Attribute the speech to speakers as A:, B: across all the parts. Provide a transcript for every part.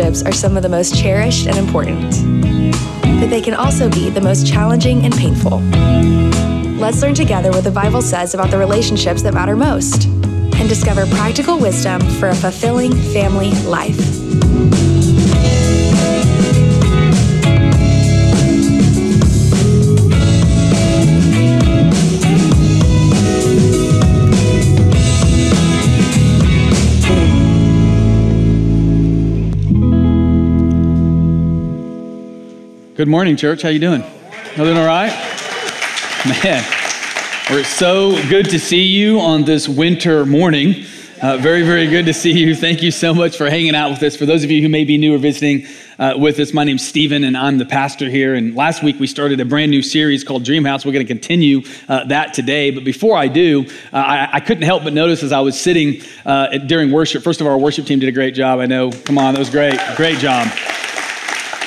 A: are some of the most cherished and important, but they can also be the most challenging and painful. Let's learn together what the Bible says about the relationships that matter most and discover practical wisdom for a fulfilling family life.
B: Good morning, church. How you doing? You doing all right? Man, we're so good to see you on this winter morning. Uh, very, very good to see you. Thank you so much for hanging out with us. For those of you who may be new or visiting uh, with us, my name's Stephen, and I'm the pastor here. And last week we started a brand new series called Dream House. We're going to continue uh, that today. But before I do, uh, I, I, couldn't help but notice as I was sitting uh, during worship. First of all, our worship team did a great job. I know. Come on, that was great. Great job.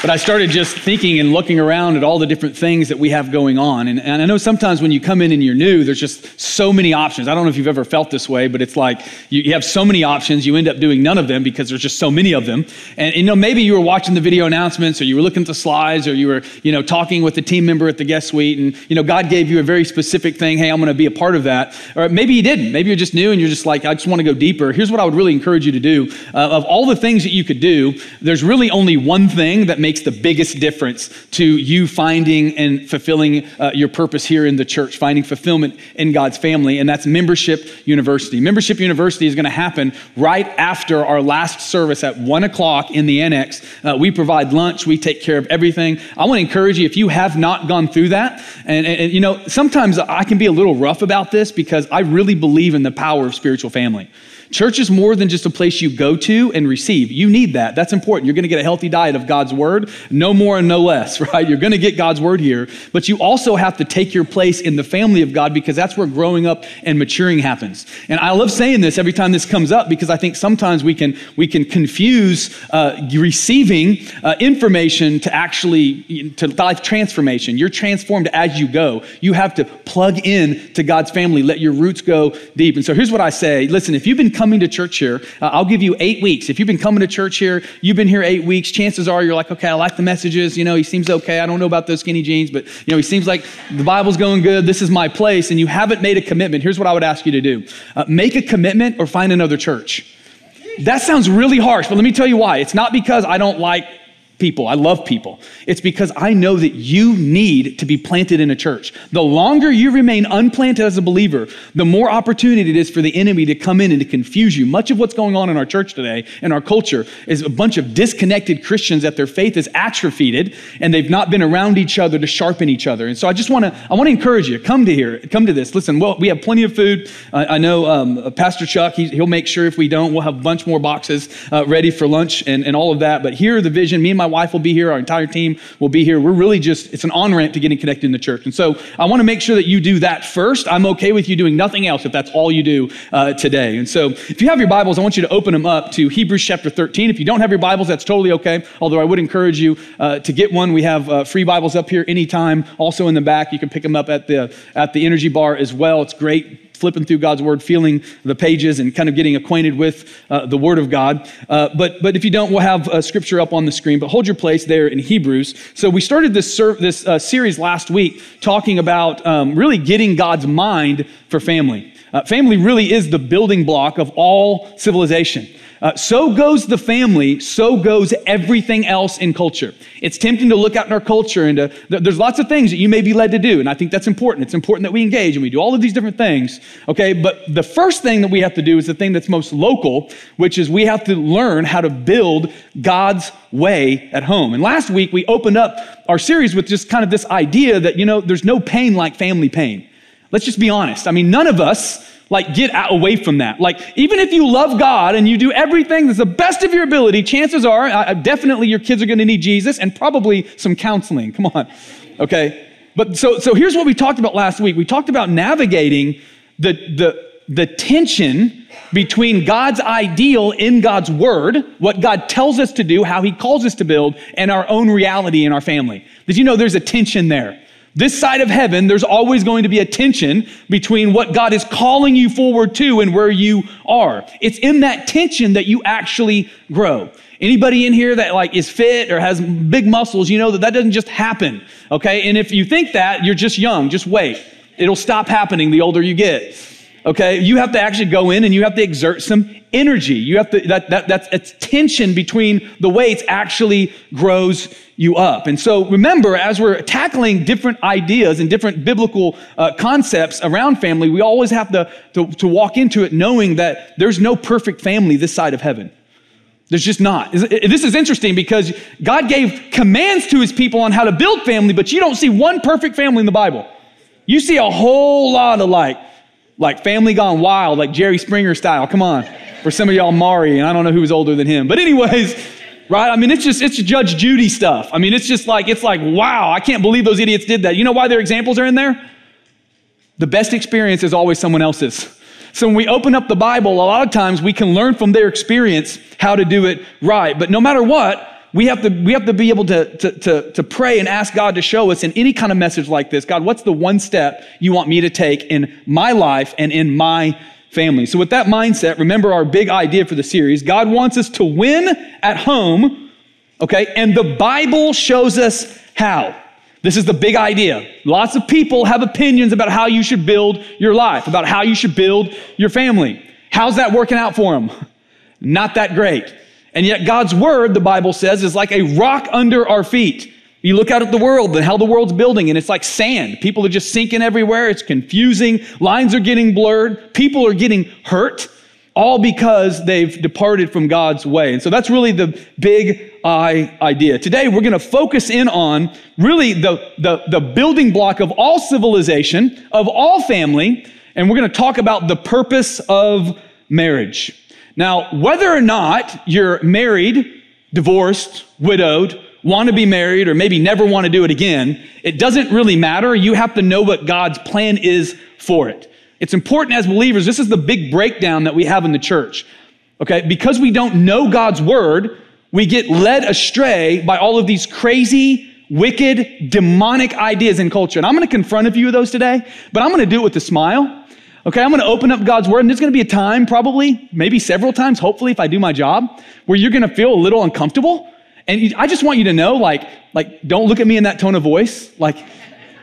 B: But I started just thinking and looking around at all the different things that we have going on. And, and, I know sometimes when you come in and you're new, there's just so many options. I don't know if you've ever felt this way, but it's like you, you have so many options, you end up doing none of them because there's just so many of them. And you know, maybe you were watching the video announcements or you were looking at the slides or you were, you know, talking with a team member at the guest suite and, you know, God gave you a very specific thing. Hey, I'm going to be a part of that. Or maybe you didn't. Maybe you're just new and you're just like, I just want to go deeper. Here's what I would really encourage you to do. Uh, of all the things that you could do, there's really only one thing that makes the biggest difference difference to you finding and fulfilling uh, your purpose here in the church, finding fulfillment in God's family, and that's Membership University. Membership University is going to happen right after our last service at one o'clock in the annex. Uh, we provide lunch, we take care of everything. I want to encourage you if you have not gone through that, and, and, and you know, sometimes I can be a little rough about this because I really believe in the power of spiritual family. Church is more than just a place you go to and receive. You need that. That's important. You're going to get a healthy diet of God's word, no more and no less, right? You're going to get God's word here, but you also have to take your place in the family of God because that's where growing up and maturing happens. And I love saying this every time this comes up because I think sometimes we can we can confuse uh, receiving uh, information to actually to life transformation. You're transformed as you go. You have to plug in to God's family. Let your roots go deep. And so here's what I say: Listen, if you've been coming to church here, uh, I'll give you eight weeks. If you've been coming to church here, you've been here eight weeks, chances are you're like, okay, I like the messages. You know, he seems okay. I don't know about those skinny jeans, but, you know, he seems like the Bible's going good. This is my place. And you haven't made a commitment. Here's what I would ask you to do uh, make a commitment or find another church. That sounds really harsh, but let me tell you why. It's not because I don't like people. I love people. It's because I know that you need to be planted in a church. The longer you remain unplanted as a believer, the more opportunity it is for the enemy to come in and to confuse you. Much of what's going on in our church today, and our culture, is a bunch of disconnected Christians that their faith is atrophied and they've not been around each other to sharpen each other. And so I just want to I want to encourage you. Come to here. Come to this. Listen. Well, we have plenty of food. I, know um, Pastor Chuck. He, will make sure if we don't, we'll have a bunch more boxes uh, ready for lunch and, and all of that. But here, the vision. Me and my my wife will be here. Our entire team will be here. We're really just, it's an on ramp to getting connected in the church. And so I want to make sure that you do that first. I'm okay with you doing nothing else if that's all you do uh, today. And so if you have your Bibles, I want you to open them up to Hebrews chapter 13. If you don't have your Bibles, that's totally okay. Although I would encourage you uh, to get one. We have uh, free Bibles up here anytime. Also in the back, you can pick them up at the, at the energy bar as well. It's great flipping through God's Word, feeling the pages, and kind of getting acquainted with uh, the Word of God. Uh, but, but if you don't, we'll have uh, scripture up on the screen. But hold your place there in Hebrews. So we started this, ser- this uh, series last week talking about um, really getting God's mind for family. Uh, family really is the building block of all civilization. Uh, so goes the family, so goes everything else in culture. It's tempting to look out in our culture and to, there's lots of things that you may be led to do, and I think that's important. It's important that we engage and we do all of these different things, okay? But the first thing that we have to do is the thing that's most local, which is we have to learn how to build God's way at home. And last week we opened up our series with just kind of this idea that, you know, there's no pain like family pain. Let's just be honest. I mean, none of us like, get out, away from that. Like, even if you love God and you do everything that's the best of your ability, chances are uh, definitely your kids are going to need Jesus and probably some counseling. Come on. Okay. But so, so here's what we talked about last week. We talked about navigating the, the, the tension between God's ideal in God's word, what God tells us to do, how he calls us to build, and our own reality in our family. Did you know there's a tension there? This side of heaven, there's always going to be a tension between what God is calling you forward to and where you are. It's in that tension that you actually grow. Anybody in here that like is fit or has big muscles, you know that that doesn't just happen. Okay. And if you think that, you're just young. Just wait. It'll stop happening the older you get. Okay. You have to actually go in and you have to exert some energy. You have to, that, that, that's, it's tension between the weights actually grows you up. And so remember, as we're tackling different ideas and different biblical uh, concepts around family, we always have to, to, to walk into it knowing that there's no perfect family this side of heaven. There's just not. This is interesting because God gave commands to his people on how to build family, but you don't see one perfect family in the Bible. You see a whole lot of like, like family gone wild, like Jerry Springer style. Come on. For some of y'all, Maury, and I don't know who was older than him. But anyways, right? I mean, it's just, it's Judge Judy stuff. I mean, it's just like, it's like, wow, I can't believe those idiots did that. You know why their examples are in there? The best experience is always someone else's. So when we open up the Bible, a lot of times we can learn from their experience how to do it right. But no matter what, we have to, we have to be able to, to, to, to pray and ask God to show us in any kind of message like this God, what's the one step you want me to take in my life and in my family? So, with that mindset, remember our big idea for the series God wants us to win at home, okay? And the Bible shows us how. This is the big idea. Lots of people have opinions about how you should build your life, about how you should build your family. How's that working out for them? Not that great. And yet, God's word, the Bible says, is like a rock under our feet. You look out at the world and how the world's building, and it's like sand. People are just sinking everywhere. It's confusing. Lines are getting blurred. People are getting hurt all because they've departed from God's way. And so that's really the big I idea. Today, we're going to focus in on really the, the, the building block of all civilization, of all family, and we're going to talk about the purpose of marriage. Now, whether or not you're married, divorced, widowed, want to be married, or maybe never want to do it again, it doesn't really matter. You have to know what God's plan is for it. It's important as believers. This is the big breakdown that we have in the church. Okay, because we don't know God's word, we get led astray by all of these crazy, wicked, demonic ideas in culture. And I'm going to confront a few of those today, but I'm going to do it with a smile. Okay, I'm to open up God's word, and there's to be a time, probably, maybe several times, hopefully, if I do my job, where you're to feel a little uncomfortable. And I just want you to know, like, like, don't look at me in that tone of voice. Like,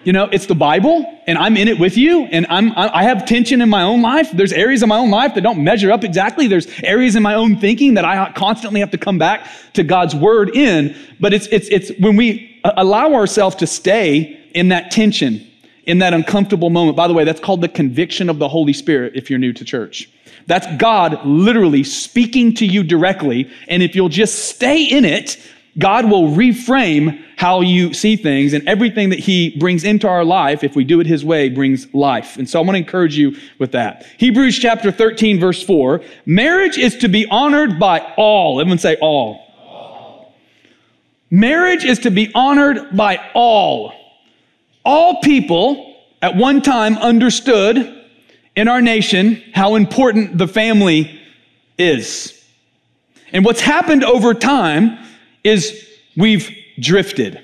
B: you know, it's the Bible, and I'm in it with you, and I'm, I have tension in my own life. There's areas in my own life that don't measure up exactly. There's areas in my own thinking that I constantly have to come back to God's word in. But it's, it's, it's when we allow ourselves to stay in that tension, in that uncomfortable moment. By the way, that's called the conviction of the Holy Spirit if you're new to church. That's God literally speaking to you directly. And if you'll just stay in it, God will reframe how you see things, and everything that He brings into our life, if we do it His way, brings life. And so I want to encourage you with that. Hebrews chapter 13, verse 4 marriage is to be honored by all. Everyone say all. all. Marriage is to be honored by all. All people at one time understood in our nation how important the family is. And what's happened over time is we've drifted.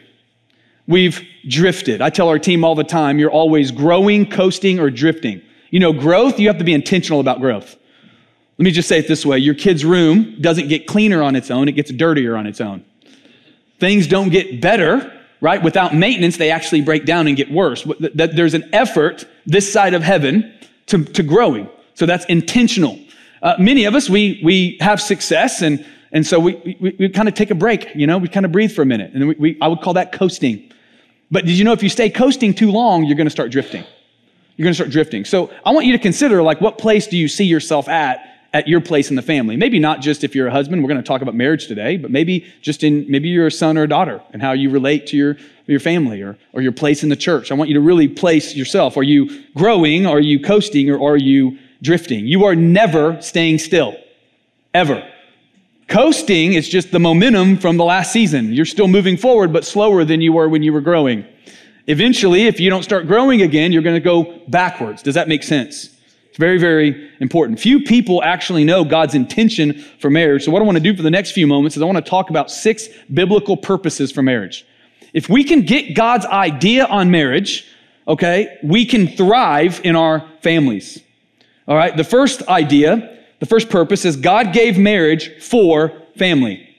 B: We've drifted. I tell our team all the time you're always growing, coasting, or drifting. You know, growth, you have to be intentional about growth. Let me just say it this way your kid's room doesn't get cleaner on its own, it gets dirtier on its own. Things don't get better, right? Without maintenance, they actually break down and get worse. That There's an effort this side of heaven to, to growing. So that's intentional. Uh, many of us, we, we have success and and so we, we, we kind of take a break, you know, we kind of breathe for a minute. And we, we, I would call that coasting. But did you know if you stay coasting too long, you're going to start drifting? You're going to start drifting. So I want you to consider like what place do you see yourself at at your place in the family? Maybe not just if you're a husband, we're going to talk about marriage today, but maybe just in maybe you're a son or a daughter and how you relate to your your family or, or your place in the church. I want you to really place yourself. Are you growing? Are you coasting or are you drifting? You are never staying still. Ever. Coasting is just the momentum from the last season. You're still moving forward, but slower than you were when you were growing. Eventually, if you don't start growing again, you're going to go backwards. Does that make sense? It's very, very important. Few people actually know God's intention for marriage. So, what I want to do for the next few moments is I want to talk about six biblical purposes for marriage. If we can get God's idea on marriage, okay, we can thrive in our families. All right, the first idea, the first purpose is God gave marriage for family.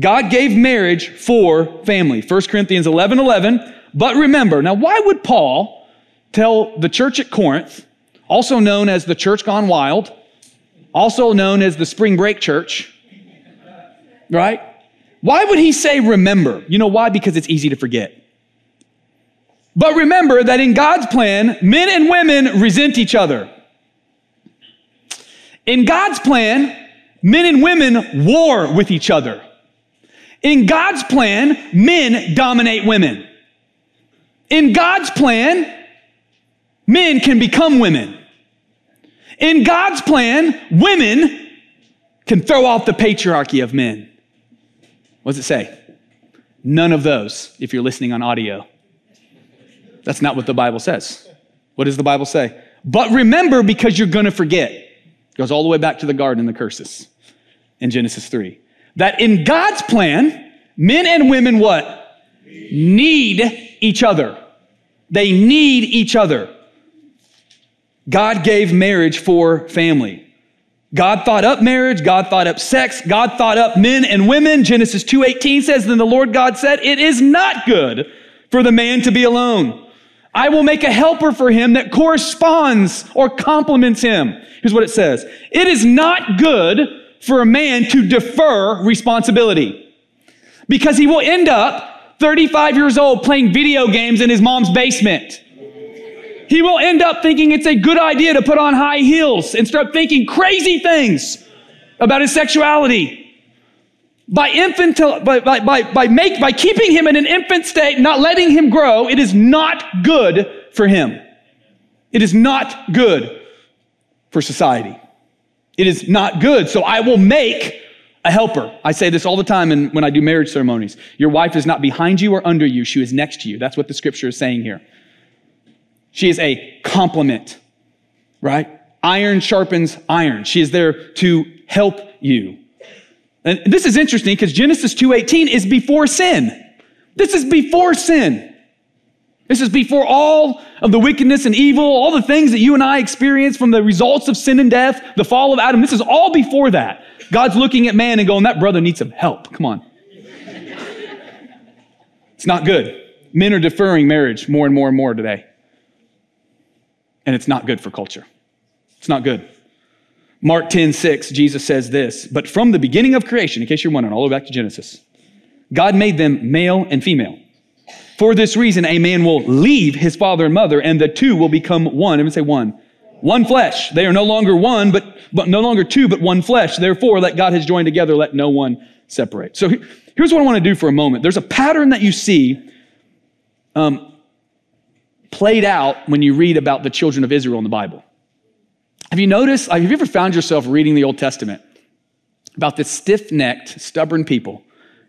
B: God gave marriage for family. 1 Corinthians 11 11. But remember, now why would Paul tell the church at Corinth, also known as the church gone wild, also known as the spring break church, right? Why would he say remember? You know why? Because it's easy to forget. But remember that in God's plan, men and women resent each other. In God's plan, men and women war with each other. In God's plan, men dominate women. In God's plan, men can become women. In God's plan, women can throw off the patriarchy of men. What does it say? None of those, if you're listening on audio. That's not what the Bible says. What does the Bible say? But remember, because you're going to forget. It goes all the way back to the garden, the curses in Genesis 3. That in God's plan, men and women what? Need each other. They need each other. God gave marriage for family. God thought up marriage, God thought up sex, God thought up men and women. Genesis 2:18 says, "Then the Lord God said, it is not good for the man to be alone. I will make a helper for him that corresponds or complements him." Here's what it says. It is not good for a man to defer responsibility because he will end up 35 years old playing video games in his mom's basement. He will end up thinking it's a good idea to put on high heels and start thinking crazy things about his sexuality. By infantile, by, by, by, by, make, by keeping him in an infant state, not letting him grow, it is not good for him. It is not good for society. It is not good. So I will make a helper. I say this all the time in, when I do marriage ceremonies. Your wife is not behind you or under you, she is next to you. That's what the scripture is saying here. She is a complement, right? Iron sharpens iron. She is there to help you. And this is interesting because Genesis 2:18 is before sin. This is before sin. This is before all of the wickedness and evil, all the things that you and I experience from the results of sin and death, the fall of Adam. This is all before that. God's looking at man and going, that brother needs some help. Come on. it's not good. Men are deferring marriage more and more and more today and it's not good for culture. It's not good. Mark 10, 6, Jesus says this, but from the beginning of creation, in case you're wondering, all the way back to Genesis, God made them male and female. For this reason, a man will leave his father and mother, and the two will become one. Me say one. One flesh. They are no longer one, but, but no longer two, but one flesh. Therefore, let God has joined together, let no one separate. So here's what I want to do for a moment. There's a pattern that you see um, played out when you read about the children of Israel in the Bible. Have you noticed, have you ever found yourself reading the Old Testament about this stiff necked, stubborn people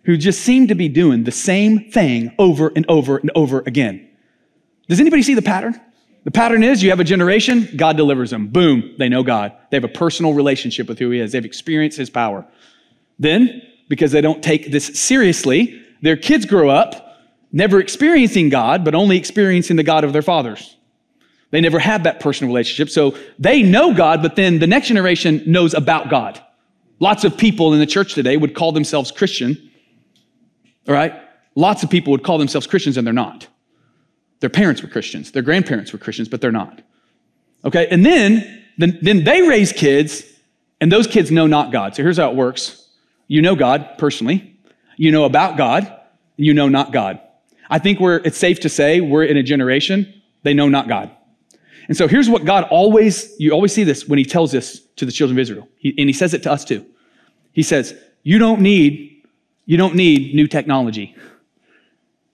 B: who just seem to be doing the same thing over and over and over again? Does anybody see the pattern? The pattern is you have a generation, God delivers them. Boom, they know God. They have a personal relationship with who He is, they've experienced His power. Then, because they don't take this seriously, their kids grow up never experiencing God, but only experiencing the God of their fathers. They never had that personal relationship. So they know God, but then the next generation knows about God. Lots of people in the church today would call themselves Christian. All right? Lots of people would call themselves Christians and they're not. Their parents were Christians, their grandparents were Christians, but they're not. Okay? And then, then, then they raise kids, and those kids know not God. So here's how it works you know God personally, you know about God, you know not God. I think we're, it's safe to say we're in a generation, they know not God. And so here's what God always, you always see this when he tells this to the children of Israel. He, and he says it to us too. He says, you don't need, you don't need new technology.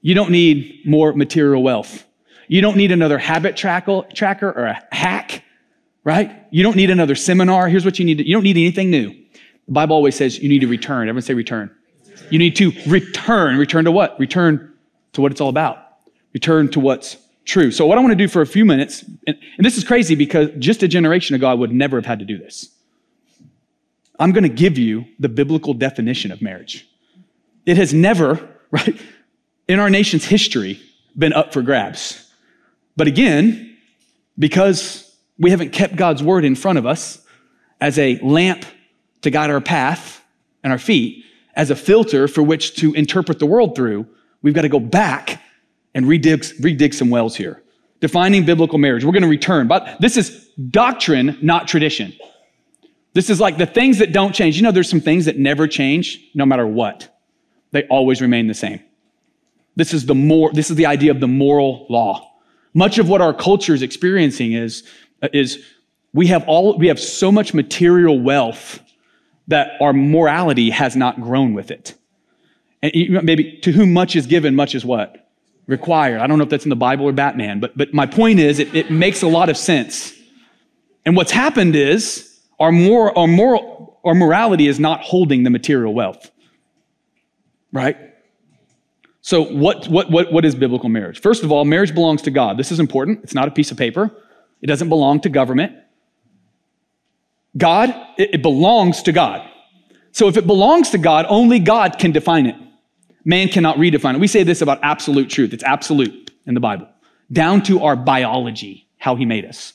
B: You don't need more material wealth. You don't need another habit tracker, tracker or a hack, right? You don't need another seminar. Here's what you need. To, you don't need anything new. The Bible always says you need to return. Everyone say return. You need to return. Return to what? Return to what it's all about. Return to what's true. So, what I want to do for a few minutes, and, and this is crazy because just a generation ago, I would never have had to do this. I'm going to give you the biblical definition of marriage. It has never, right? in our nation's history been up for grabs. But again, because we haven't kept God's word in front of us as a lamp to guide our path and our feet, as a filter for which to interpret the world through, we've got to go back and redig, redig some wells here. Defining biblical marriage. We're going to return, but this is doctrine, not tradition. This is like the things that don't change. You know, there's some things that never change no matter what. They always remain the same. This is the more, this is the idea of the moral law. Much of what our culture is experiencing is, is we have all, we have so much material wealth that our morality has not grown with it. And maybe to whom much is given, much is what? Required. I don't know if that's in the Bible or Batman, but, but my point is it, it makes a lot of sense. And what's happened is our, more, our, moral, our morality is not holding the material wealth. Right? So, what, what, what, what is biblical marriage? First of all, marriage belongs to God. This is important. It's not a piece of paper, it doesn't belong to government. God, it, it belongs to God. So, if it belongs to God, only God can define it. Man cannot redefine it. We say this about absolute truth. It's absolute in the Bible, down to our biology, how he made us,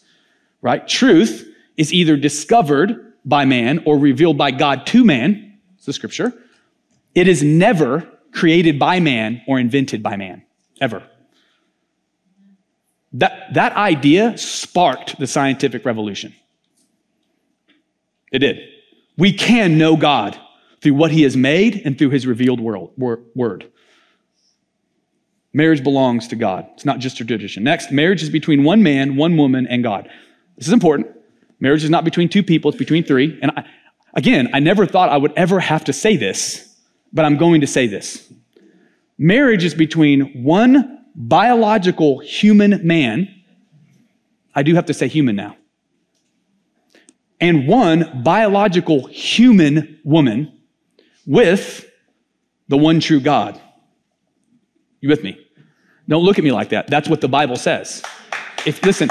B: right? Truth is either discovered by man or revealed by God to man. It's the scripture. It is never created by man or invented by man, ever. That, that idea sparked the scientific revolution. It did. We can know God through what he has made and through his revealed word. Marriage belongs to God. It's not just a tradition. Next, marriage is between one man, one woman, and God. This is important. Marriage is not between two people, it's between three. And I, again, I never thought I would ever have to say this, but I'm going to say this. Marriage is between one biological human man. I do have to say human now. And one biological human woman with the one true God. You with me? Don't look at me like that. That's what the Bible says. If listen,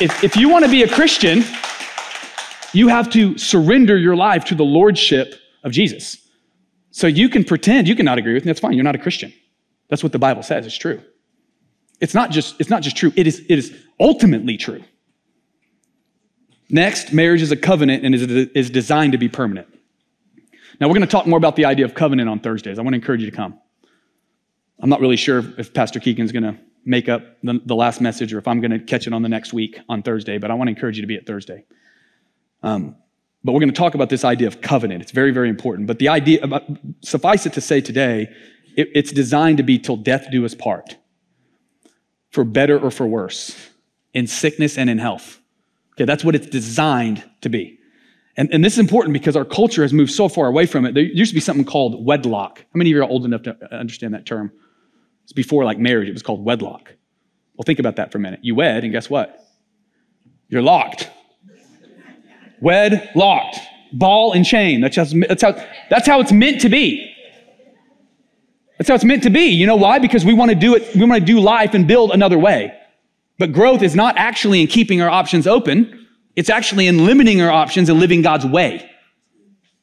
B: if, if you want to be a Christian, you have to surrender your life to the lordship of Jesus. So you can pretend you cannot agree with me. That's fine. You're not a Christian. That's what the Bible says. It's true. It's not just, it's not just true. It is, it is ultimately true. Next, marriage is a covenant and is, is designed to be permanent. Now, we're going to talk more about the idea of covenant on Thursdays. I want to encourage you to come. I'm not really sure if Pastor Keegan's going to make up the, the, last message or if I'm going to catch it on the next week on Thursday, but I want to encourage you to be at Thursday. Um, but we're going to talk about this idea of covenant. It's very, very important. But the idea, about, suffice it to say today, it, it's designed to be till death do us part, for better or for worse, in sickness and in health. Okay, that's what it's designed to be. And, and this is important because our culture has moved so far away from it. There used to be something called wedlock. How many of you are old enough to understand that term? It's before like marriage, it was called wedlock. Well, think about that for a minute. You wed, and guess what? You're locked. Wed, locked. Ball and chain. That's, just, that's, how, that's how it's meant to be. That's how it's meant to be. You know why? Because we want to do it, we want to do life and build another way. But growth is not actually in keeping our options open. It's actually in limiting our options and living God's way.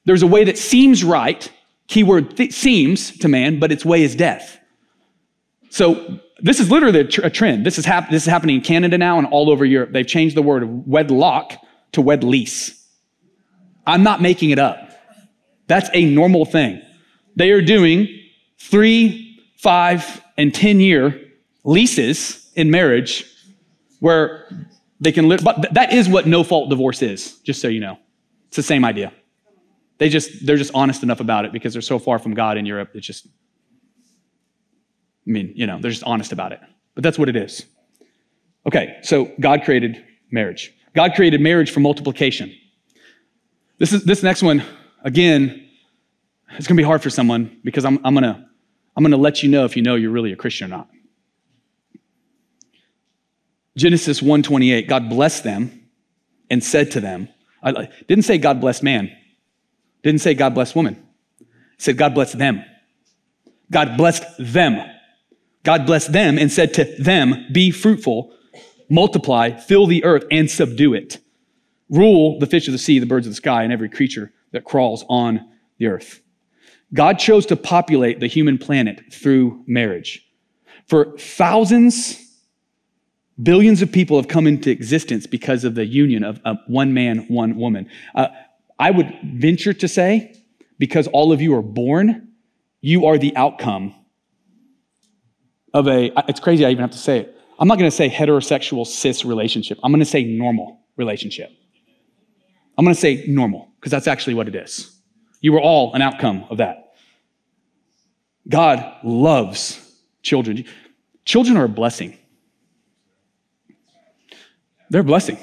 B: There's a way that seems right, keyword th- seems to man, but its way is death. So this is literally a, tr- a trend. This is, hap- this is happening in Canada now and all over Europe. They've changed the word wedlock to wed lease. I'm not making it up. That's a normal thing. They are doing three, five, and 10 year leases in marriage where they can but that is what no fault divorce is, just so you know. It's the same idea. They just, they're just honest enough about it because they're so far from God in Europe. It's just, I mean, you know, they're just honest about it. But that's what it is. Okay, so God created marriage. God created marriage for multiplication. This is this next one, again, it's gonna be hard for someone because I'm, I'm gonna I'm gonna let you know if you know you're really a Christian or not. Genesis 1:28, God blessed them and said to them, I didn't say God blessed man. Didn't say God blessed woman. It said God blessed them. God blessed them. God blessed them and said to them, Be fruitful, multiply, fill the earth, and subdue it. Rule the fish of the sea, the birds of the sky, and every creature that crawls on the earth. God chose to populate the human planet through marriage. For thousands, billions of people have come into existence because of the union of, of one man, one woman. Uh, I would venture to say, because all of you are born, you are the outcome of a, it's crazy I even have to say it. I'm not going to say heterosexual cis relationship. I'm going to say normal relationship. I'm going to say normal because that's actually what it is. You were all an outcome of that. God loves children. Children are a blessing. They're a blessing.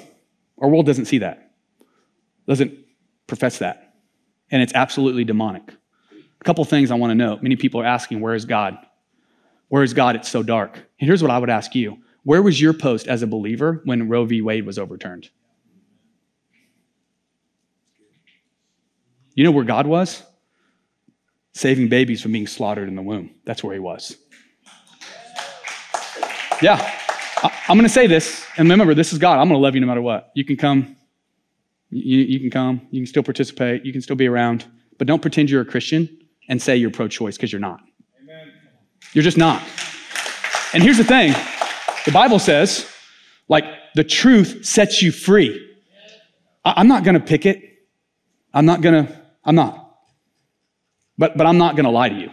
B: Our world doesn't see that, doesn't profess that. And it's absolutely demonic. A couple things I want to note. Many people are asking, Where is God? Where is God? It's so dark. And here's what I would ask you Where was your post as a believer when Roe v. Wade was overturned? You know where God was? Saving babies from being slaughtered in the womb. That's where he was. Yeah, I'm going to say this, and remember, this is God. I'm going to love you no matter what. You can come, you, you can come, you can still participate, you can still be around, but don't pretend you're a Christian and say you're pro choice because you're not. Amen. You're just not. And here's the thing the Bible says, like, the truth sets you free. I'm not going to pick it. I'm not going to I'm not. But, but I'm not going to lie to you.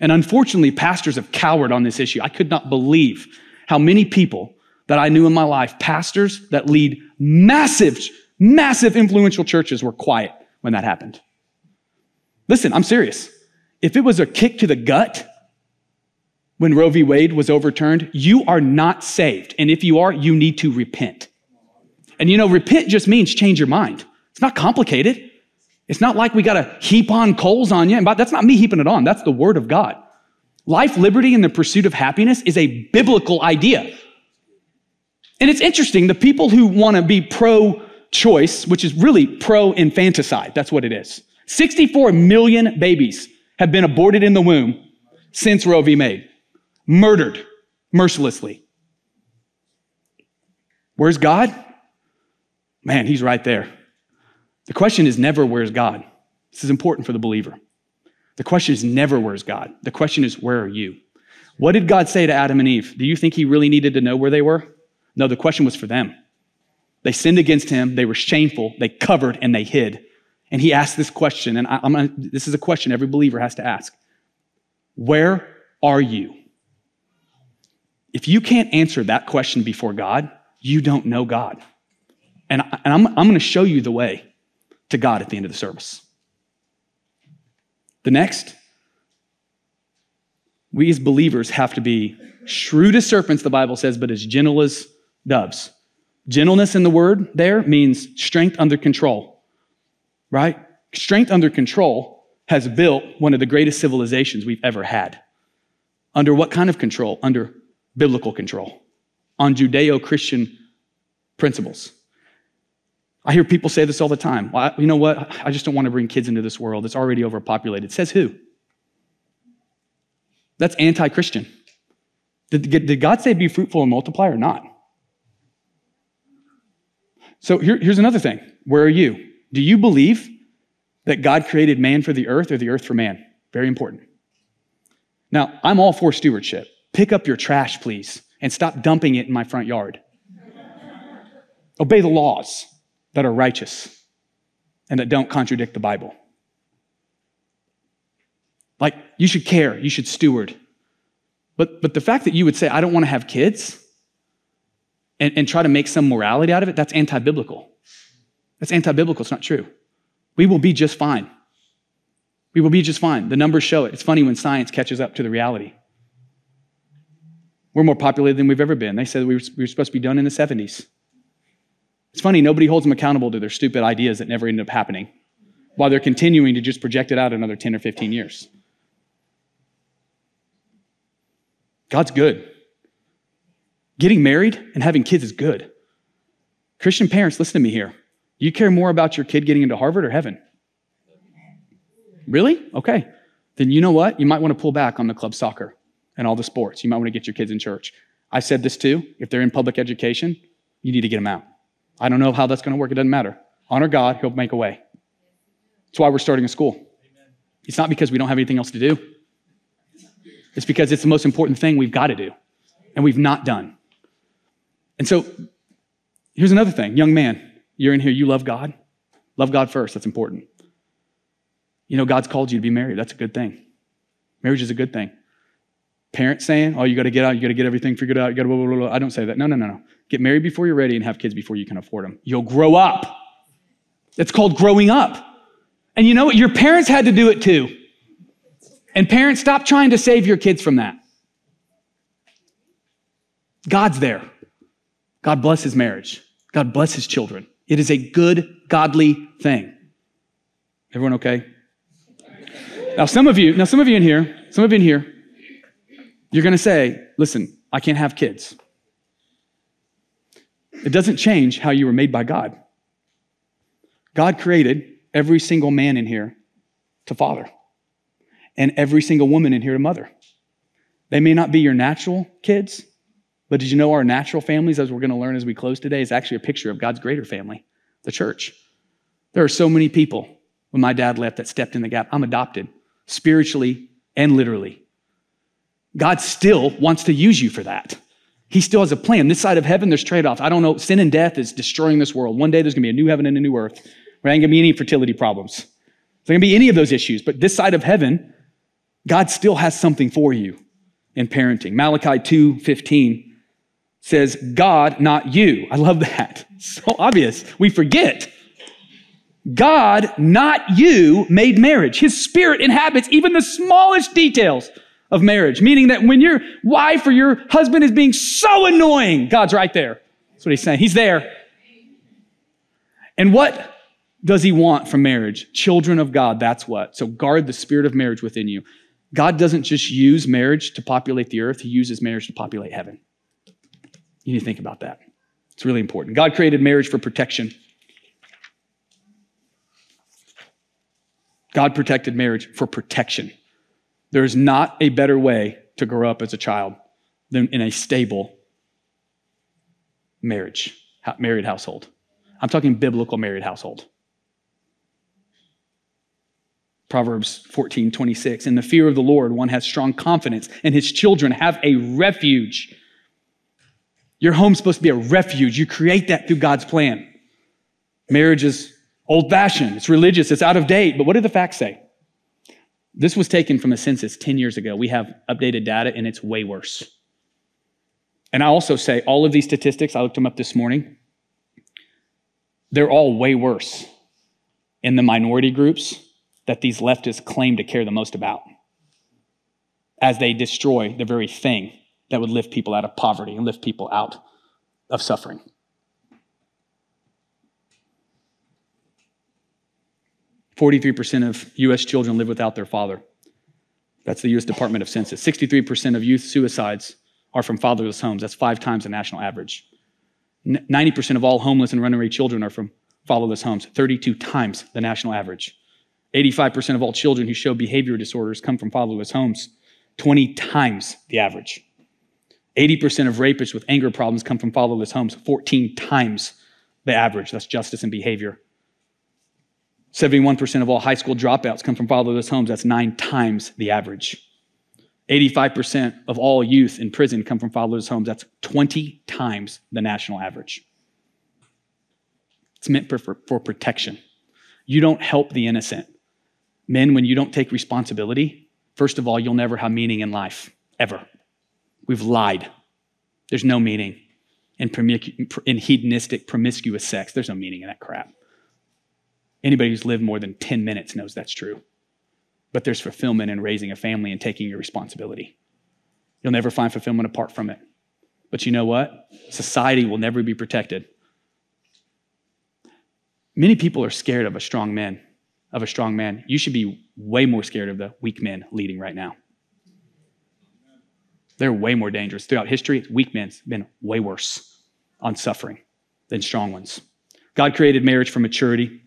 B: And unfortunately, pastors have cowered on this issue. I could not believe how many people that I knew in my life, pastors that lead massive, massive influential churches, were quiet when that happened. Listen, I'm serious. If it was a kick to the gut when Roe v. Wade was overturned, you are not saved. And if you are, you need to repent. And you know, repent just means change your mind. It's not complicated. It's not like we got to heap on coals on you. And that's not me heaping it on. That's the word of God. Life, liberty, and the pursuit of happiness is a biblical idea. And it's interesting, the people who want to be pro choice, which is really pro infanticide, that's what it is. 64 million babies have been aborted in the womb since Roe v. Wade, murdered mercilessly. Where's God? Man, he's right there. The question is never, where's God? This is important for the believer. The question is never, where's God? The question is, where are you? What did God say to Adam and Eve? Do you think he really needed to know where they were? No, the question was for them. They sinned against him, they were shameful, they covered, and they hid. And he asked this question, and I, gonna, this is a question every believer has to ask Where are you? If you can't answer that question before God, you don't know God. And, I, and I'm, I'm going to show you the way to God at the end of the service. The next, we as believers have to be shrewd as serpents, the Bible says, but as gentle as doves. Gentleness in the word there means strength under control, right? Strength under control has built one of the greatest civilizations we've ever had. Under what kind of control? Under biblical control, on Judeo Christian principles. I hear people say this all the time. Well, you know what? I just don't want to bring kids into this world. It's already overpopulated. Says who? That's anti Christian. Did, did God say be fruitful and multiply or not? So here, here's another thing. Where are you? Do you believe that God created man for the earth or the earth for man? Very important. Now, I'm all for stewardship. Pick up your trash, please, and stop dumping it in my front yard. Obey the laws that are righteous and that don't contradict the Bible. Like, you should care, you should steward. But, but the fact that you would say, I don't want to have kids and, and try to make some morality out of it, that's anti biblical. That's anti biblical. It's not true. We will be just fine. We will be just fine. The numbers show it. It's funny when science catches up to the reality. We're more populated than we've ever been. They said we were, we were supposed to be done in the 70s. It's funny, nobody holds them accountable to their stupid ideas that never end up happening while they're continuing to just project it out another 10 or 15 years. God's good. Getting married and having kids is good. Christian parents, listen to me here. You care more about your kid getting into Harvard or heaven? Really? Okay. Then you know what? You might want to pull back on the club soccer and all the sports. You might want to get your kids in church. I said this too. If they're in public education, you need to get them out. I don't know how that's going to work. It doesn't matter. Honor God, He'll make a way. That's why we're starting a school. It's not because we don't have anything else to do. It's because it's the most important thing we've got to do and we've not done. And so here's another thing young man, you're in here, you love God. Love God first, that's important. You know, God's called you to be married, that's a good thing. Marriage is a good thing. Parents saying, oh, you got to get out, you got to get everything figured out, you got to blah, blah, blah, blah. I don't say that. No, no, no, no. Get married before you're ready and have kids before you can afford them. You'll grow up. It's called growing up. And you know what? Your parents had to do it too. And parents, stop trying to save your kids from that. God's there. God bless his marriage. God bless his children. It is a good, godly thing. Everyone okay? Now, some of you, now some of you in here, some of you in here, you're to say, listen, I can't have kids. It doesn't change how you were made by God. God created every single man in here to father and every single woman in here to mother. They may not be your natural kids, but did you know our natural families, as we're going to learn as we close today, is actually a picture of God's greater family, the church. There are so many people when my dad left that stepped in the gap. I'm adopted spiritually and literally. God still wants to use you for that. He still has a plan. This side of heaven, there's trade offs. I don't know. Sin and death is destroying this world. One day there's going to be a new heaven and a new earth. There ain't going to be any fertility problems. There's going to be any of those issues. But this side of heaven, God still has something for you in parenting. Malachi 2:15 says, God, not you. I love that. So obvious. We forget. God, not you, made marriage. His spirit inhabits even the smallest details of marriage, meaning that when your wife or your husband is being so annoying, God's right there. That's what he's saying. He's there. And what does he want from marriage? Children of God, that's what. So guard the spirit of marriage within you. God doesn't just use marriage to populate the earth, he uses marriage to populate heaven. You need to think about that. It's really important. God created marriage for protection. God protected marriage for protection. There is not a better way to grow up as a child than in a stable marriage, married household. I'm talking biblical married household. Proverbs 14, 26. In the fear of the Lord, one has strong confidence, and his children have a refuge. Your home's supposed to be a refuge. You create that through God's plan. Marriage is old fashioned, it's religious, it's out of date. But what do the facts say? This was taken from a census 10 years ago. We have updated data, and it's way worse. And I also say all of these statistics, I looked them up this morning, they're all way worse in the minority groups that these leftists claim to care the most about as they destroy the very thing that would lift people out of poverty and lift people out of suffering. Forty-three percent of U.S. children live without their father. That's the U.S. Department of Census. Sixty-three percent of youth suicides are from fatherless homes. That's five times the national average. Ninety percent of all homeless and runaway children are from fatherless homes. Thirty-two times the national average. 85% of all children who show behavior disorders come from fatherless homes, 20 times the average. 80% of rapists with anger problems come from fatherless homes, 14 times the average. That's justice and behavior. 71% of all high school dropouts come from fatherless homes. That's nine times the average. 85% of all youth in prison come from fatherless homes. That's 20 times the national average. It's meant for, for, for protection. You don't help the innocent. Men, when you don't take responsibility, first of all, you'll never have meaning in life, ever. We've lied. There's no meaning in, in hedonistic, promiscuous sex. There's no meaning in that crap. Anybody who's lived more than 10 minutes knows that's true. But there's fulfillment in raising a family and taking your responsibility. You'll never find fulfillment apart from it. But you know what? Society will never be protected. Many people are scared of a strong man of a strong man, you should be way more scared of the weak men leading right now. They're way more dangerous. Throughout history, weak men's been way worse on suffering than strong ones. God created marriage for maturity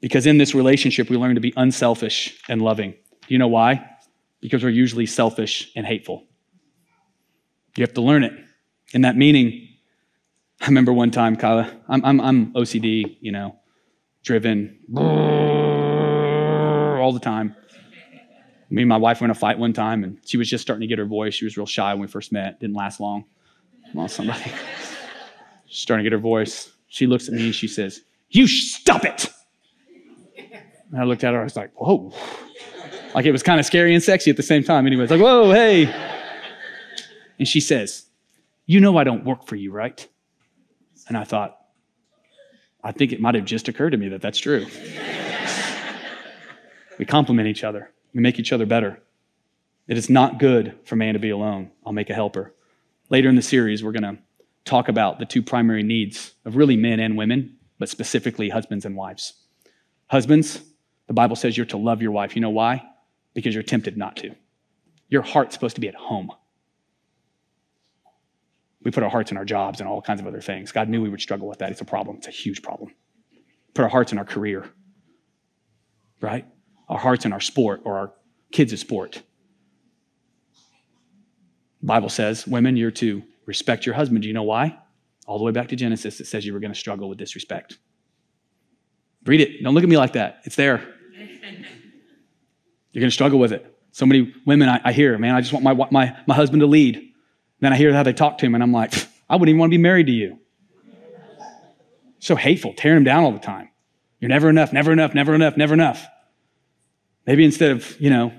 B: because in this relationship, we learn to be unselfish and loving. Do you know why? Because we're usually selfish and hateful. You have to learn it. In that meaning, I remember one time, Kyla, I'm, I'm, I'm OCD, you know, driven all the time. Me and my wife were in a fight one time, and she was just starting to get her voice. She was real shy when we first met. Didn't last long. Well, somebody. She's starting to get her voice. She looks at me and she says, You stop it. And I looked at her, I was like, Whoa. Like it was kind of scary and sexy at the same time. Anyway, it's like, Whoa, hey. And she says, You know I don't work for you, right? And I thought, I think it might have just occurred to me that that's true. we complement each other, we make each other better. It is not good for man to be alone. I'll make a helper. Later in the series, we're going to talk about the two primary needs of really men and women, but specifically husbands and wives. Husbands, the Bible says you're to love your wife. You know why? Because you're tempted not to. Your heart's supposed to be at home. We put our hearts in our jobs and all kinds of other things. God knew we would struggle with that. It's a problem, it's a huge problem. Put our hearts in our career, right? Our hearts in our sport or our kids' sport. The Bible says, women, you're to respect your husband. Do you know why? All the way back to Genesis, it says you were going to struggle with disrespect. Read it. Don't look at me like that. It's there. You're going to struggle with it. So many women I, I hear, man, I just want my, my, my husband to lead. Then I hear how they talk to him, and I'm like, I wouldn't even want to be married to you. So hateful, tearing him down all the time. You're never enough, never enough, never enough, never enough. Maybe instead of, you know,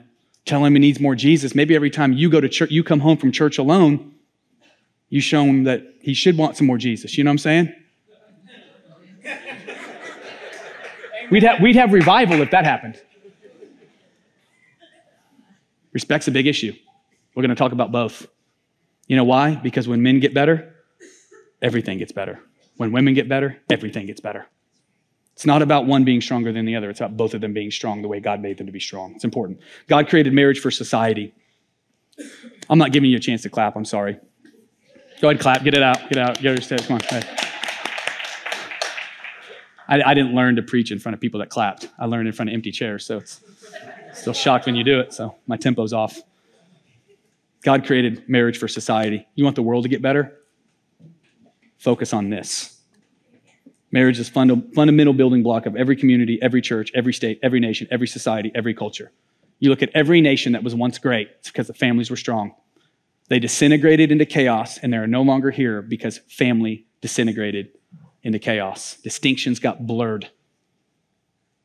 B: telling him he needs more Jesus, maybe every time you go to church, you come home from church alone, you show him that he should want some more Jesus. You know what I'm saying? We'd have, we'd have revival if that happened. Respect's a big issue. We're going to talk about both. You know why? Because when men get better, everything gets better. When women get better, everything gets better. It's not about one being stronger than the other. It's about both of them being strong the way God made them to be strong. It's important. God created marriage for society. I'm not giving you a chance to clap. I'm sorry. Go ahead, clap. Get it out. Get it out. Get it. Come on. I, I, didn't learn to preach in front of people that clapped. I learned in front of empty chairs, so it's still shocked when you do it. So my tempo's off. God created marriage for society. You want the world to get better? Focus on this. Marriage is funda- fundamental building block of every community, every church, every state, every nation, every society, every culture. You look at every nation that was once great, it's because the families were strong. They disintegrated into chaos, and they're no longer here because family disintegrated into chaos. Distinctions got blurred.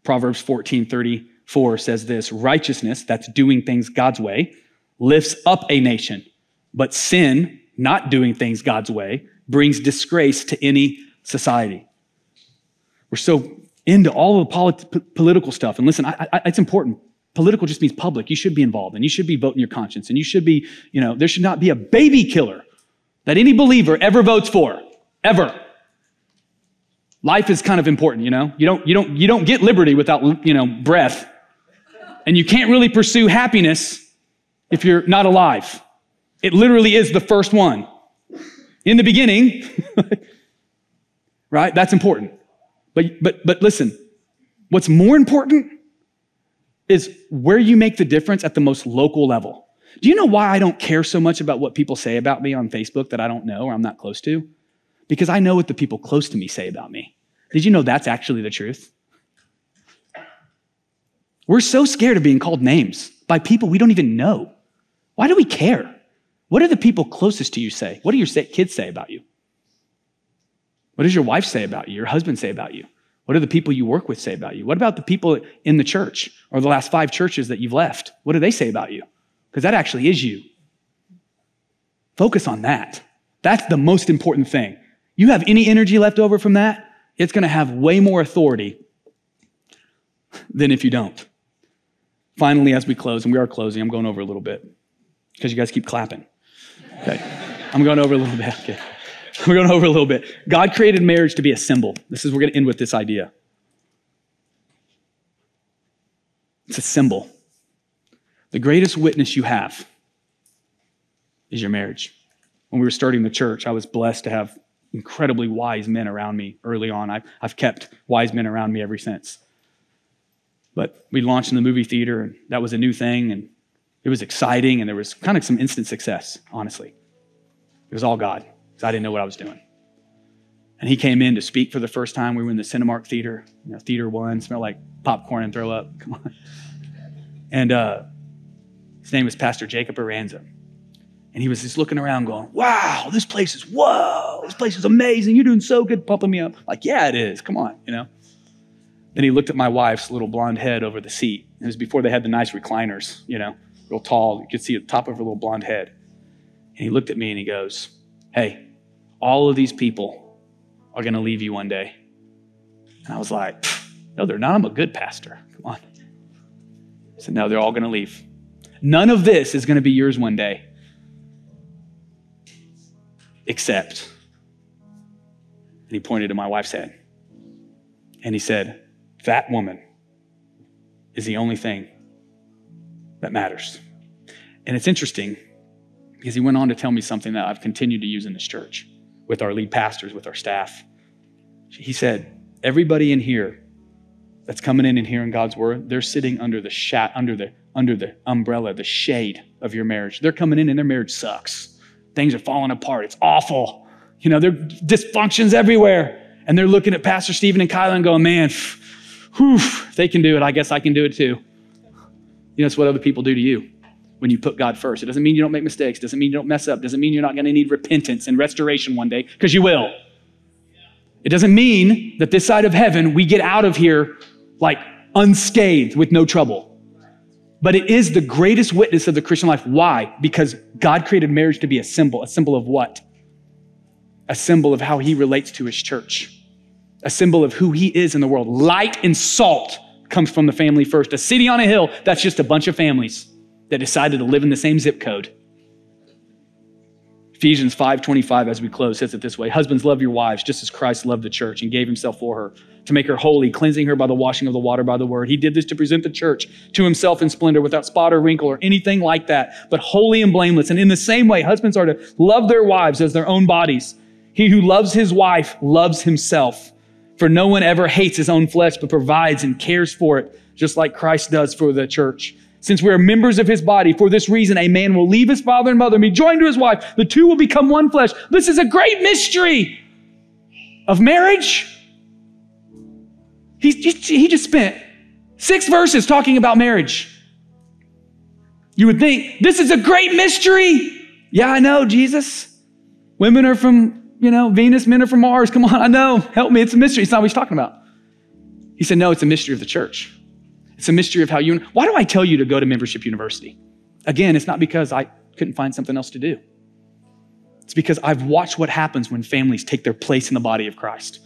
B: Proverbs 14 34 says this righteousness, that's doing things God's way, lifts up a nation, but sin, not doing things God's way, brings disgrace to any society. We're so into all of the polit- political stuff. And listen, I, I, it's important. Political just means public. You should be involved and you should be voting your conscience. And you should be, you know, there should not be a baby killer that any believer ever votes for, ever. Life is kind of important, you know? You don't, you don't, you don't get liberty without, you know, breath. And you can't really pursue happiness if you're not alive. It literally is the first one. In the beginning, right? That's important. But, but, but listen, what's more important is where you make the difference at the most local level. Do you know why I don't care so much about what people say about me on Facebook that I don't know or I'm not close to? Because I know what the people close to me say about me. Did you know that's actually the truth? We're so scared of being called names by people we don't even know. Why do we care? What do the people closest to you say? What do your kids say about you? What does your wife say about you? Your husband say about you? What do the people you work with say about you? What about the people in the church or the last five churches that you've left? What do they say about you? Because that actually is you. Focus on that. That's the most important thing. You have any energy left over from that, it's going to have way more authority than if you don't. Finally, as we close, and we are closing, I'm going over a little bit because you guys keep clapping. Okay. I'm going over a little bit. Okay. We're going over a little bit. God created marriage to be a symbol. This is, we're going to end with this idea. It's a symbol. The greatest witness you have is your marriage. When we were starting the church, I was blessed to have incredibly wise men around me early on. I've, I've kept wise men around me ever since. But we launched in the movie theater, and that was a new thing, and it was exciting, and there was kind of some instant success, honestly. It was all God, because I didn't know what I was doing. And he came in to speak for the first time. We were in the Cinemark Theater, you know, Theater One, smelled like popcorn and throw up. Come on. And uh, his name was Pastor Jacob Aranza. And he was just looking around going, wow, this place is, whoa, this place is amazing. You're doing so good pumping me up. Like, yeah, it is. Come on, you know. Then he looked at my wife's little blonde head over the seat. It was before they had the nice recliners, you know, real tall. You could see the top of her little blonde head. And he looked at me and he goes, hey, all of these people are going to leave you one day. And I was like, no, they're not. I'm a good pastor. Come on. He said, no, they're all going to leave. None of this is going to be yours one day. Except. And he pointed to my wife's head. And he said, That woman is the only thing that matters. And it's interesting because he went on to tell me something that I've continued to use in this church with our lead pastors, with our staff. He said, Everybody in here that's coming in and hearing God's word, they're sitting under the shat, under the under the umbrella, the shade of your marriage. They're coming in and their marriage sucks. Things are falling apart. It's awful. You know, there are dysfunctions everywhere. And they're looking at Pastor Stephen and Kyla and going, man, whew, they can do it, I guess I can do it too. You know, it's what other people do to you when you put God first. It doesn't mean you don't make mistakes, doesn't mean you don't mess up, doesn't mean you're not going to need repentance and restoration one day, because you will. It doesn't mean that this side of heaven, we get out of here like unscathed with no trouble. But it is the greatest witness of the Christian life. Why? Because God created marriage to be a symbol. A symbol of what? A symbol of how he relates to his church. A symbol of who he is in the world. Light and salt comes from the family first. A city on a hill, that's just a bunch of families that decided to live in the same zip code. Ephesians 5:25 as we close says it this way, husbands love your wives just as Christ loved the church and gave himself for her to make her holy, cleansing her by the washing of the water by the word. He did this to present the church to himself in splendor without spot or wrinkle or anything like that, but holy and blameless. And in the same way, husbands are to love their wives as their own bodies. He who loves his wife loves himself. For no one ever hates his own flesh, but provides and cares for it, just like Christ does for the church. Since we are members of his body, for this reason, a man will leave his father and mother and be joined to his wife. The two will become one flesh. This is a great mystery of marriage. He, he just spent six verses talking about marriage. You would think, this is a great mystery. Yeah, I know, Jesus. Women are from, you know, Venus, men are from Mars. Come on, I know. Help me. It's a mystery. It's not what he's talking about. He said, no, it's a mystery of the church. It's a mystery of how you. Why do I tell you to go to Membership University? Again, it's not because I couldn't find something else to do. It's because I've watched what happens when families take their place in the body of Christ.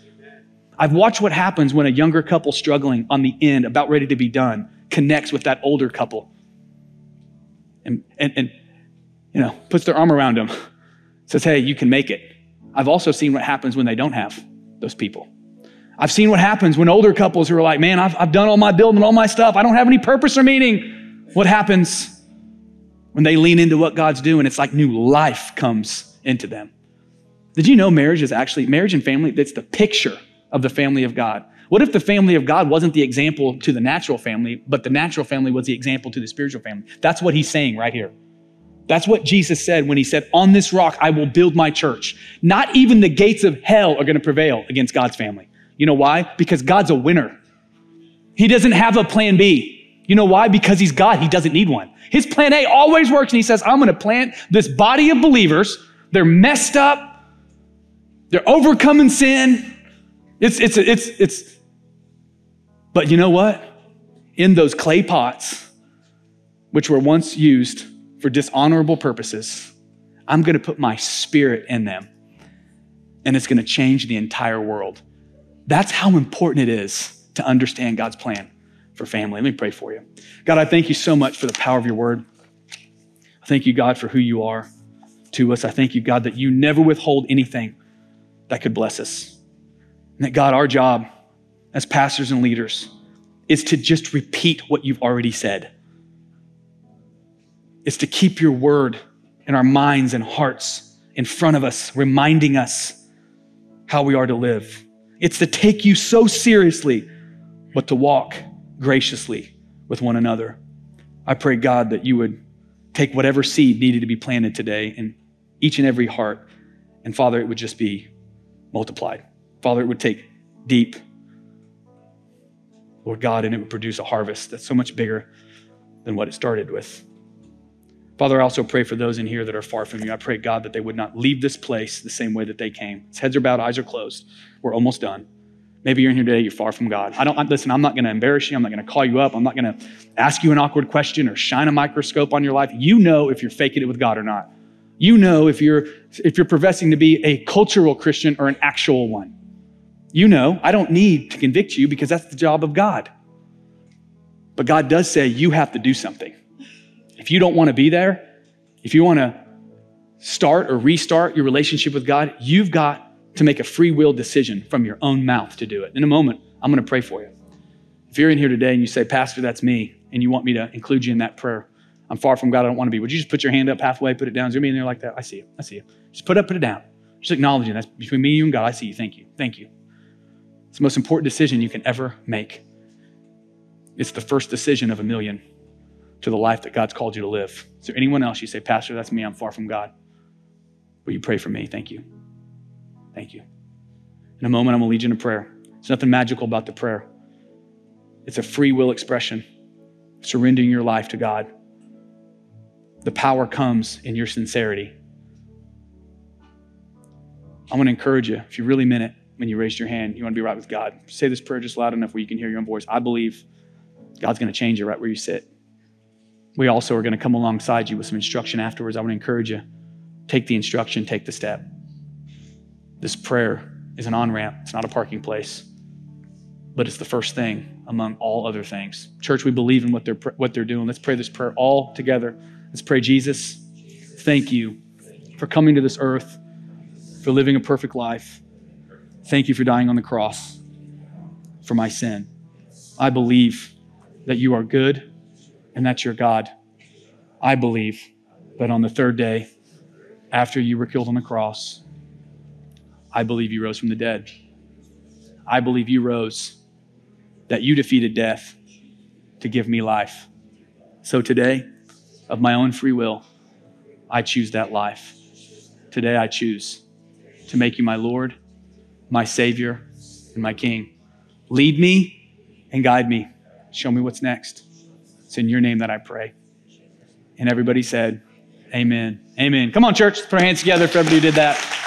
B: I've watched what happens when a younger couple struggling on the end, about ready to be done, connects with that older couple and, and, and you know, puts their arm around them, says, hey, you can make it. I've also seen what happens when they don't have those people. I've seen what happens when older couples who are like, man, I've, I've done all my building, all my stuff. I don't have any purpose or meaning. What happens when they lean into what God's doing? It's like new life comes into them. Did you know marriage is actually, marriage and family, it's the picture of the family of God. What if the family of God wasn't the example to the natural family, but the natural family was the example to the spiritual family? That's what he's saying right here. That's what Jesus said when he said, On this rock I will build my church. Not even the gates of hell are going to prevail against God's family. You know why? Because God's a winner. He doesn't have a plan B. You know why? Because he's God. He doesn't need one. His plan A always works, and he says, I'm going to plant this body of believers. They're messed up. They're overcoming sin. It's, it's, it's, it's, but you know what? In those clay pots, which were once used for dishonorable purposes, I'm going to put my spirit in them, and it's going to change the entire world. That's how important it is to understand God's plan for family. Let me pray for you. God, I thank you so much for the power of your word. I thank you, God, for who you are to us. I thank you, God, that you never withhold anything that could bless us. And that, God, our job as pastors and leaders is to just repeat what you've already said. It's to keep your word in our minds and hearts in front of us, reminding us how we are to live. It's to take you so seriously, but to walk graciously with one another. I pray, God, that you would take whatever seed needed to be planted today in each and every heart, and Father, it would just be multiplied. Father, it would take deep, Lord God, and it would produce a harvest that's so much bigger than what it started with. Father, I also pray for those in here that are far from you. I pray, God, that they would not leave this place the same way that they came. His heads are bowed, eyes are closed. We're almost done. Maybe you're in here today, you're far from God. I don't listen, I'm not going to embarrass you. I'm not going to call you up. I'm not going to ask you an awkward question or shine a microscope on your life. You know if you're faking it with God or not. You know if you're if you're professing to be a cultural Christian or an actual one. You know, I don't need to convict you because that's the job of God. But God does say you have to do something. If you don't want to be there, if you want to start or restart your relationship with God, you've got to make a free will decision from your own mouth to do it. In a moment, I'm going to pray for you. If you're in here today and you say, Pastor, that's me, and you want me to include you in that prayer, I'm far from God, I don't want to be. Would you just put your hand up halfway, put it down, zoom in there like that? I see you. I see you. Just put it up, put it down. Just acknowledging that's between me, you, and God. I see you. Thank you. Thank you. It's the most important decision you can ever make. It's the first decision of a million to the life that God's called you to live. Is there anyone else you say, Pastor, that's me, I'm far from God? Will you pray for me? Thank you. Thank you. In a moment, I'm going to lead you in a prayer. There's nothing magical about the prayer, it's a free will expression, surrendering your life to God. The power comes in your sincerity. I want to encourage you, if you really meant it when you raised your hand, you want to be right with God, say this prayer just loud enough where you can hear your own voice. I believe God's going to change you right where you sit. We also are going to come alongside you with some instruction afterwards. I want to encourage you take the instruction, take the step. This prayer is an on ramp, it's not a parking place, but it's the first thing among all other things. Church, we believe in what they're, what they're doing. Let's pray this prayer all together. Let's pray, Jesus, thank you for coming to this earth, for living a perfect life. Thank you for dying on the cross for my sin. I believe that you are good and that you're God. I believe that on the third day, after you were killed on the cross, I believe you rose from the dead. I believe you rose, that you defeated death to give me life. So today, of my own free will, I choose that life. Today, I choose to make you my Lord, my Savior, and my King. Lead me and guide me. Show me what's next. It's in your name that I pray. And everybody said, Amen. Amen. Come on, church. Put our hands together for everybody who did that.